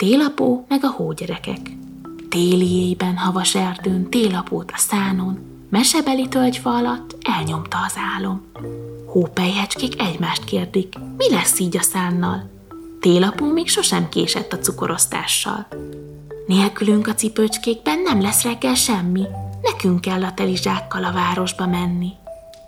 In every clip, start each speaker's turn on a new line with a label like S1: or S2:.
S1: Télapó meg a hógyerekek. Téli éjben havas erdőn, télapót a szánon, mesebeli tölgyfa alatt elnyomta az álom. Hópelyhecskék egymást kérdik, mi lesz így a szánnal? Télapó még sosem késett a cukorosztással. Nélkülünk a cipőcskékben nem lesz reggel semmi, nekünk kell a teli zsákkal a városba menni.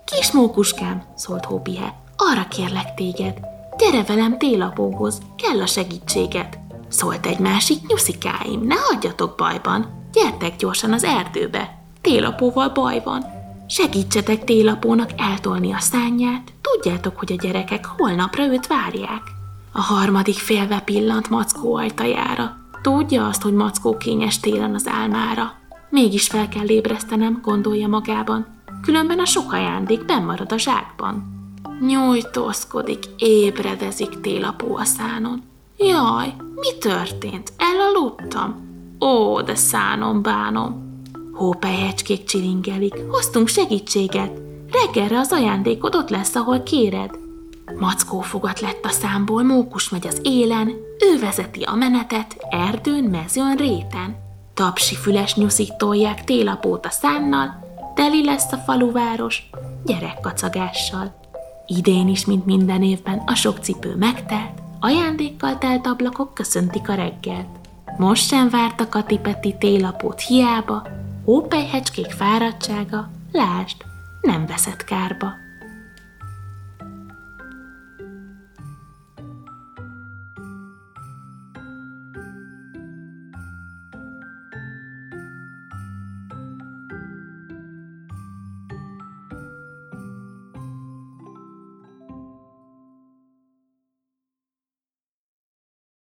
S1: Kis mókuskám, szólt Hópihe, arra kérlek téged, gyere velem télapóhoz, kell a segítséget. Szólt egy másik nyuszikáim, ne hagyjatok bajban, gyertek gyorsan az erdőbe, télapóval baj van. Segítsetek télapónak eltolni a szányát, tudjátok, hogy a gyerekek holnapra őt várják. A harmadik félve pillant Mackó ajtajára. Tudja azt, hogy Mackó kényes télen az álmára. Mégis fel kell ébresztenem, gondolja magában. Különben a sok ajándék marad a zsákban. Nyújtózkodik, ébredezik télapó a szánon. Jaj, mi történt? Elaludtam? Ó, de szánom bánom. Hópelyhecskék csilingelik, hoztunk segítséget. Reggelre az ajándékod ott lesz, ahol kéred. Mackó fogat lett a számból, mókus megy az élen, ő vezeti a menetet, erdőn, mezőn, réten. Tapsi füles nyuszik tolják télapót a szánnal, teli lesz a faluváros gyerekkacagással. Idén is, mint minden évben, a sok cipő megtelt, ajándékkal telt ablakok köszöntik a reggelt. Most sem várta Katipeti télapót hiába, hópelyhecskék fáradtsága, lásd, nem veszett kárba.